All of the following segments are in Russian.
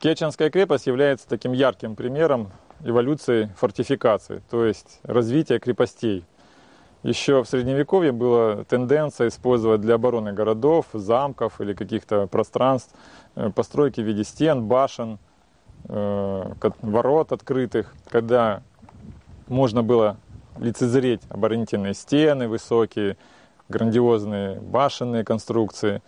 Керченская крепость является таким ярким примером эволюции фортификации, то есть развития крепостей. Еще в Средневековье была тенденция использовать для обороны городов, замков или каких-то пространств э, постройки в виде стен, башен, э, ворот открытых, когда можно было лицезреть оборонительные стены высокие, грандиозные башенные конструкции.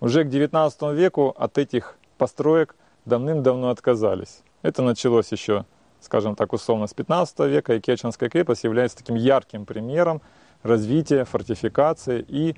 Уже к XIX веку от этих построек давным-давно отказались. Это началось еще скажем так, условно, с 15 века, и Керченская крепость является таким ярким примером развития фортификации и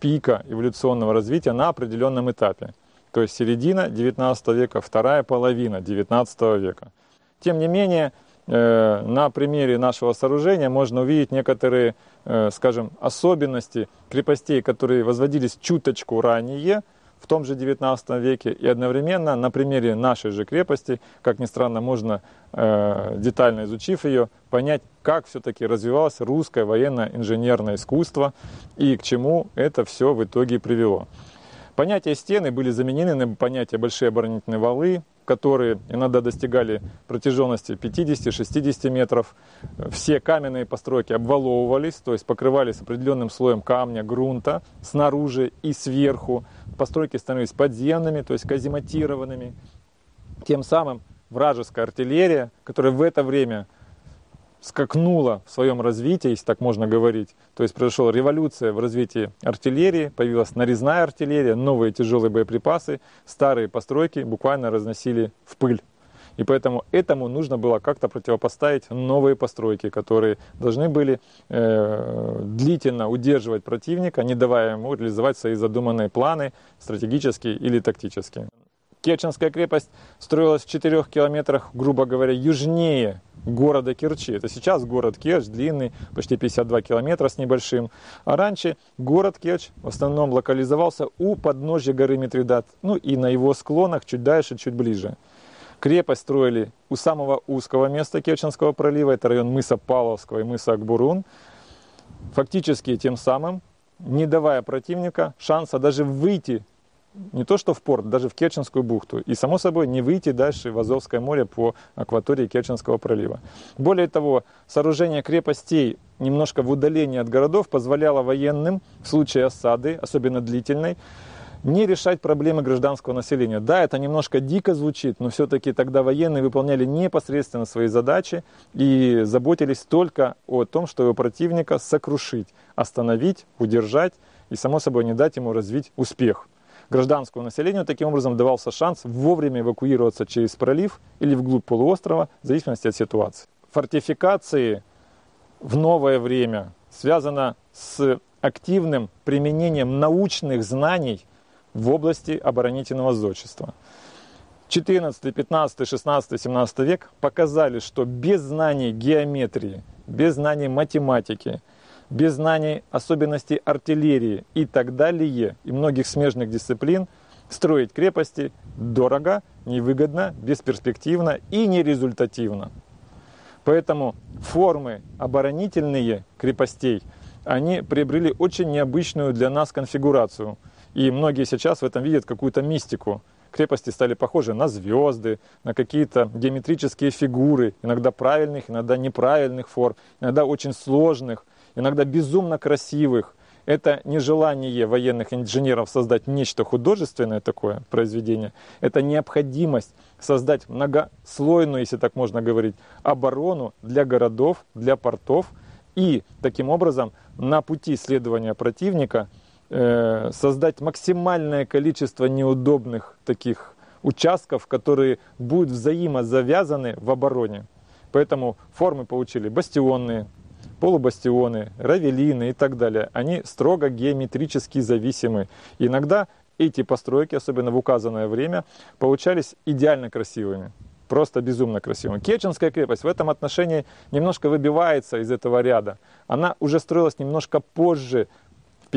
пика эволюционного развития на определенном этапе. То есть середина 19 века, вторая половина 19 века. Тем не менее, э, на примере нашего сооружения можно увидеть некоторые, э, скажем, особенности крепостей, которые возводились чуточку ранее – в том же 19 веке. И одновременно на примере нашей же крепости, как ни странно, можно, э, детально изучив ее, понять, как все-таки развивалось русское военно-инженерное искусство и к чему это все в итоге привело. Понятия стены были заменены на понятие большие оборонительные валы, которые иногда достигали протяженности 50-60 метров. Все каменные постройки обваловывались, то есть покрывались определенным слоем камня, грунта снаружи и сверху. Постройки становились подземными, то есть казематированными. Тем самым вражеская артиллерия, которая в это время скакнула в своем развитии, если так можно говорить. То есть произошла революция в развитии артиллерии, появилась нарезная артиллерия, новые тяжелые боеприпасы, старые постройки буквально разносили в пыль. И поэтому этому нужно было как-то противопоставить новые постройки, которые должны были э, длительно удерживать противника, не давая ему реализовать свои задуманные планы, стратегические или тактические. Керченская крепость строилась в 4 километрах, грубо говоря, южнее города Керчи. Это сейчас город Керчь, длинный, почти 52 километра с небольшим. А раньше город Керчь в основном локализовался у подножья горы Митридат, ну и на его склонах чуть дальше, чуть ближе. Крепость строили у самого узкого места Керченского пролива, это район мыса Павловского и мыса Акбурун. Фактически тем самым, не давая противника шанса даже выйти не то что в порт, даже в Керченскую бухту. И, само собой, не выйти дальше в Азовское море по акватории Керченского пролива. Более того, сооружение крепостей немножко в удалении от городов позволяло военным в случае осады, особенно длительной, не решать проблемы гражданского населения. Да, это немножко дико звучит, но все-таки тогда военные выполняли непосредственно свои задачи и заботились только о том, чтобы противника сокрушить, остановить, удержать и, само собой, не дать ему развить успех гражданскому населению таким образом давался шанс вовремя эвакуироваться через пролив или вглубь полуострова, в зависимости от ситуации. Фортификации в новое время связано с активным применением научных знаний в области оборонительного зодчества. 14, 15, 16, 17 век показали, что без знаний геометрии, без знаний математики, без знаний особенностей артиллерии и так далее, и многих смежных дисциплин, строить крепости дорого, невыгодно, бесперспективно и нерезультативно. Поэтому формы оборонительные крепостей, они приобрели очень необычную для нас конфигурацию. И многие сейчас в этом видят какую-то мистику. Крепости стали похожи на звезды, на какие-то геометрические фигуры, иногда правильных, иногда неправильных форм, иногда очень сложных – иногда безумно красивых. Это не желание военных инженеров создать нечто художественное такое произведение. Это необходимость создать многослойную, если так можно говорить, оборону для городов, для портов. И таким образом на пути следования противника создать максимальное количество неудобных таких участков, которые будут взаимозавязаны в обороне. Поэтому формы получили бастионные, полубастионы, равелины и так далее, они строго геометрически зависимы. Иногда эти постройки, особенно в указанное время, получались идеально красивыми. Просто безумно красивыми. Керченская крепость в этом отношении немножко выбивается из этого ряда. Она уже строилась немножко позже,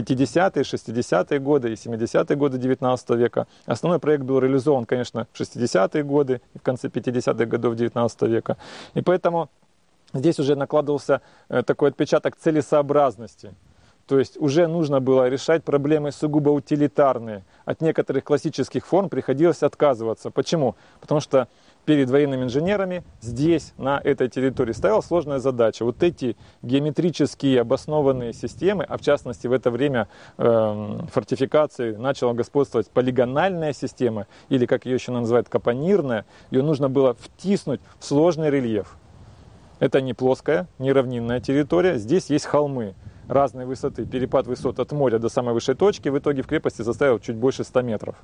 50-е, 60-е годы и 70-е годы 19 века. Основной проект был реализован, конечно, в 60-е годы и в конце 50-х годов 19 века. И поэтому здесь уже накладывался э, такой отпечаток целесообразности. То есть уже нужно было решать проблемы сугубо утилитарные, от некоторых классических форм приходилось отказываться. Почему? Потому что перед военными инженерами здесь, на этой территории, стояла сложная задача. Вот эти геометрические обоснованные системы, а в частности в это время э, фортификации начала господствовать полигональная система, или как ее еще называют капонирная, ее нужно было втиснуть в сложный рельеф. Это не плоская, не равнинная территория, здесь есть холмы разной высоты. Перепад высот от моря до самой высшей точки в итоге в крепости составил чуть больше 100 метров.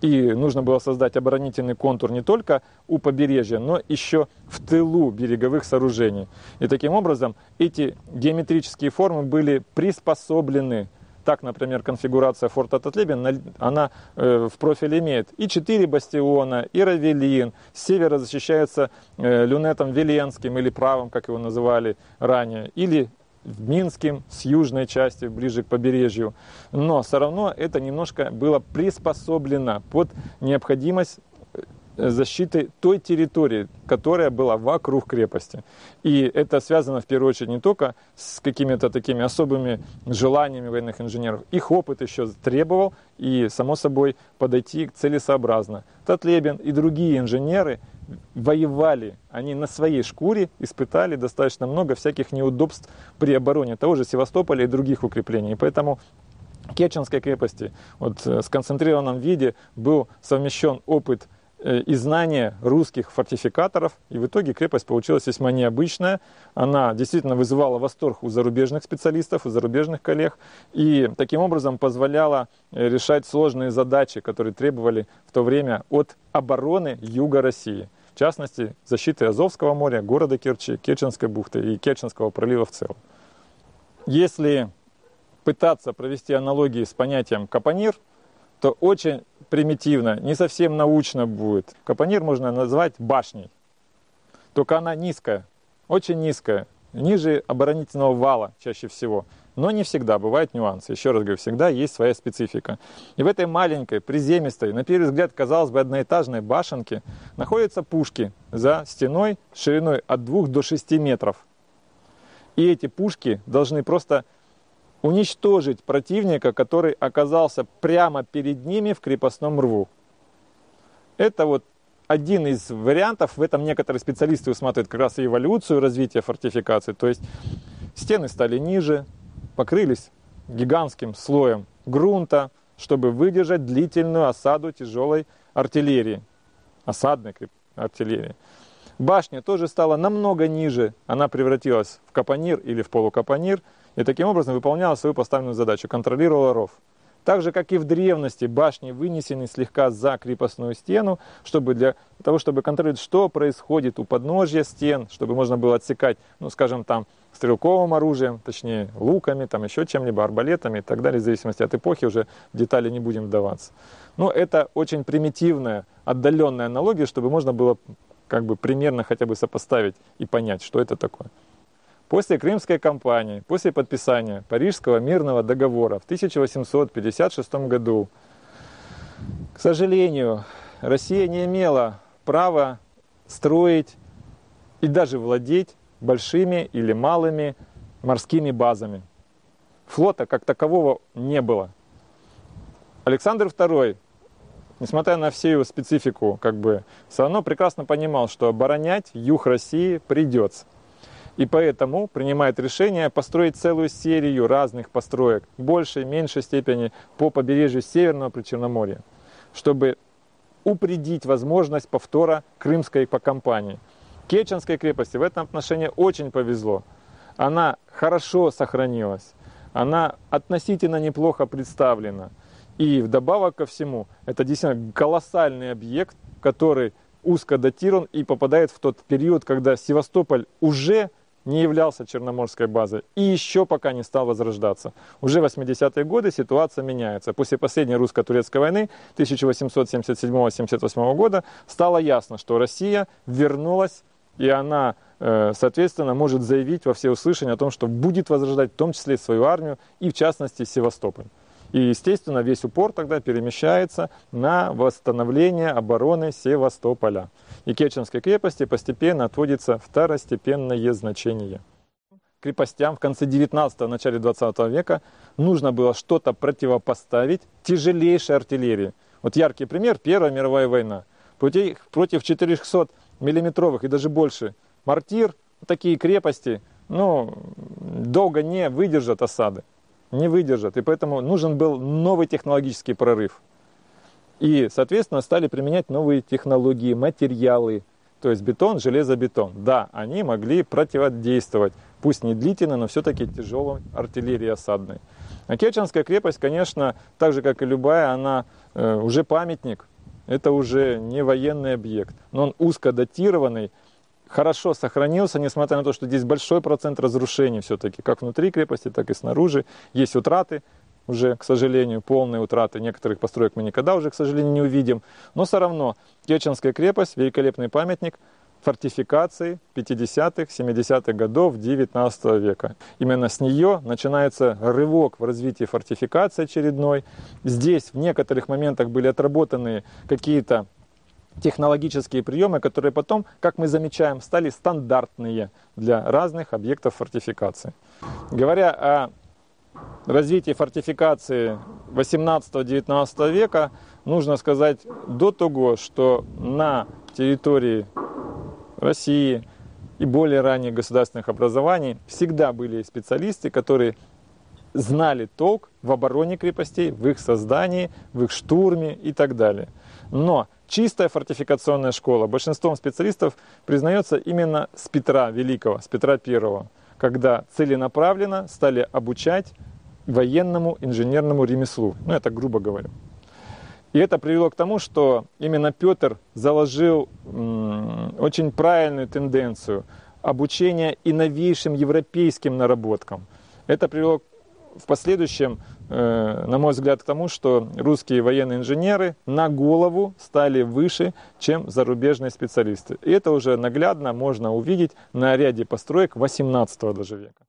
И нужно было создать оборонительный контур не только у побережья, но еще в тылу береговых сооружений. И таким образом эти геометрические формы были приспособлены так, например, конфигурация форта Татлебин, она э, в профиле имеет и 4 бастиона, и равелин. С севера защищается э, люнетом Веленским или правым, как его называли ранее, или Минским, с южной части, ближе к побережью. Но все равно это немножко было приспособлено под необходимость э, защиты той территории, которая была вокруг крепости. И это связано в первую очередь не только с какими-то такими особыми желаниями военных инженеров. Их опыт еще требовал и, само собой, подойти целесообразно. Татлебин и другие инженеры воевали, они на своей шкуре испытали достаточно много всяких неудобств при обороне того же Севастополя и других укреплений. Поэтому Керченской крепости вот, в э, сконцентрированном виде был совмещен опыт э, и знания русских фортификаторов, и в итоге крепость получилась весьма необычная. Она действительно вызывала восторг у зарубежных специалистов, у зарубежных коллег, и таким образом позволяла э, решать сложные задачи, которые требовали в то время от обороны юга России в частности, защиты Азовского моря, города Керчи, Керченской бухты и Керченского пролива в целом. Если пытаться провести аналогии с понятием капонир, то очень примитивно, не совсем научно будет. Капонир можно назвать башней, только она низкая, очень низкая, ниже оборонительного вала чаще всего. Но не всегда, бывают нюансы. Еще раз говорю, всегда есть своя специфика. И в этой маленькой, приземистой, на первый взгляд, казалось бы, одноэтажной башенке находятся пушки за стеной шириной от 2 до 6 метров. И эти пушки должны просто уничтожить противника, который оказался прямо перед ними в крепостном рву. Это вот один из вариантов, в этом некоторые специалисты усматривают как раз эволюцию развития фортификации, то есть стены стали ниже, покрылись гигантским слоем грунта, чтобы выдержать длительную осаду тяжелой артиллерии, осадной артиллерии. Башня тоже стала намного ниже, она превратилась в капонир или в полукапонир, и таким образом выполняла свою поставленную задачу, контролировала ров. Так же, как и в древности, башни вынесены слегка за крепостную стену, чтобы для того, чтобы контролировать, что происходит у подножья стен, чтобы можно было отсекать, ну, скажем, там, стрелковым оружием, точнее луками, там еще чем-либо, арбалетами и так далее, в зависимости от эпохи, уже в детали не будем вдаваться. Но это очень примитивная, отдаленная аналогия, чтобы можно было как бы примерно хотя бы сопоставить и понять, что это такое. После Крымской кампании, после подписания Парижского мирного договора в 1856 году, к сожалению, Россия не имела права строить и даже владеть большими или малыми морскими базами. Флота как такового не было. Александр II, несмотря на всю его специфику, как бы, все равно прекрасно понимал, что оборонять юг России придется. И поэтому принимает решение построить целую серию разных построек, в большей, меньшей степени, по побережью Северного Причерноморья, чтобы упредить возможность повтора Крымской по кампании. Керченской крепости в этом отношении очень повезло. Она хорошо сохранилась, она относительно неплохо представлена. И вдобавок ко всему, это действительно колоссальный объект, который узко датирован и попадает в тот период, когда Севастополь уже не являлся черноморской базой и еще пока не стал возрождаться. Уже в 80-е годы ситуация меняется. После последней русско-турецкой войны 1877-78 года стало ясно, что Россия вернулась и она, э, соответственно, может заявить во всеуслышание о том, что будет возрождать в том числе свою армию и, в частности, Севастополь. И, естественно, весь упор тогда перемещается на восстановление обороны Севастополя. И Керченской крепости постепенно отводится второстепенное значение. крепостям в конце 19-го, начале 20 века нужно было что-то противопоставить тяжелейшей артиллерии. Вот яркий пример – Первая мировая война. Против, против 400 миллиметровых и даже больше мортир, такие крепости, ну, долго не выдержат осады. Не выдержат. И поэтому нужен был новый технологический прорыв. И, соответственно, стали применять новые технологии, материалы, то есть бетон, железобетон. Да, они могли противодействовать, пусть не длительно, но все-таки тяжелой артиллерии осадной. А Керченская крепость, конечно, так же, как и любая, она э, уже памятник, это уже не военный объект, но он узко датированный, хорошо сохранился, несмотря на то, что здесь большой процент разрушений все-таки, как внутри крепости, так и снаружи. Есть утраты, уже, к сожалению, полные утраты некоторых построек мы никогда уже, к сожалению, не увидим. Но все равно Керченская крепость, великолепный памятник фортификации 50-х, 70-х годов 19 века. Именно с нее начинается рывок в развитии фортификации очередной. Здесь в некоторых моментах были отработаны какие-то технологические приемы, которые потом, как мы замечаем, стали стандартные для разных объектов фортификации. Говоря о развитии фортификации 18-19 века, нужно сказать до того, что на территории России и более ранних государственных образований всегда были специалисты, которые знали толк в обороне крепостей, в их создании, в их штурме и так далее. Но чистая фортификационная школа большинством специалистов признается именно с Петра Великого, с Петра Первого, когда целенаправленно стали обучать военному инженерному ремеслу. Ну, это грубо говоря. И это привело к тому, что именно Петр заложил очень правильную тенденцию обучения и новейшим европейским наработкам. Это привело в последующем, э, на мой взгляд, к тому, что русские военные инженеры на голову стали выше, чем зарубежные специалисты. И это уже наглядно можно увидеть на ряде построек 18 даже века.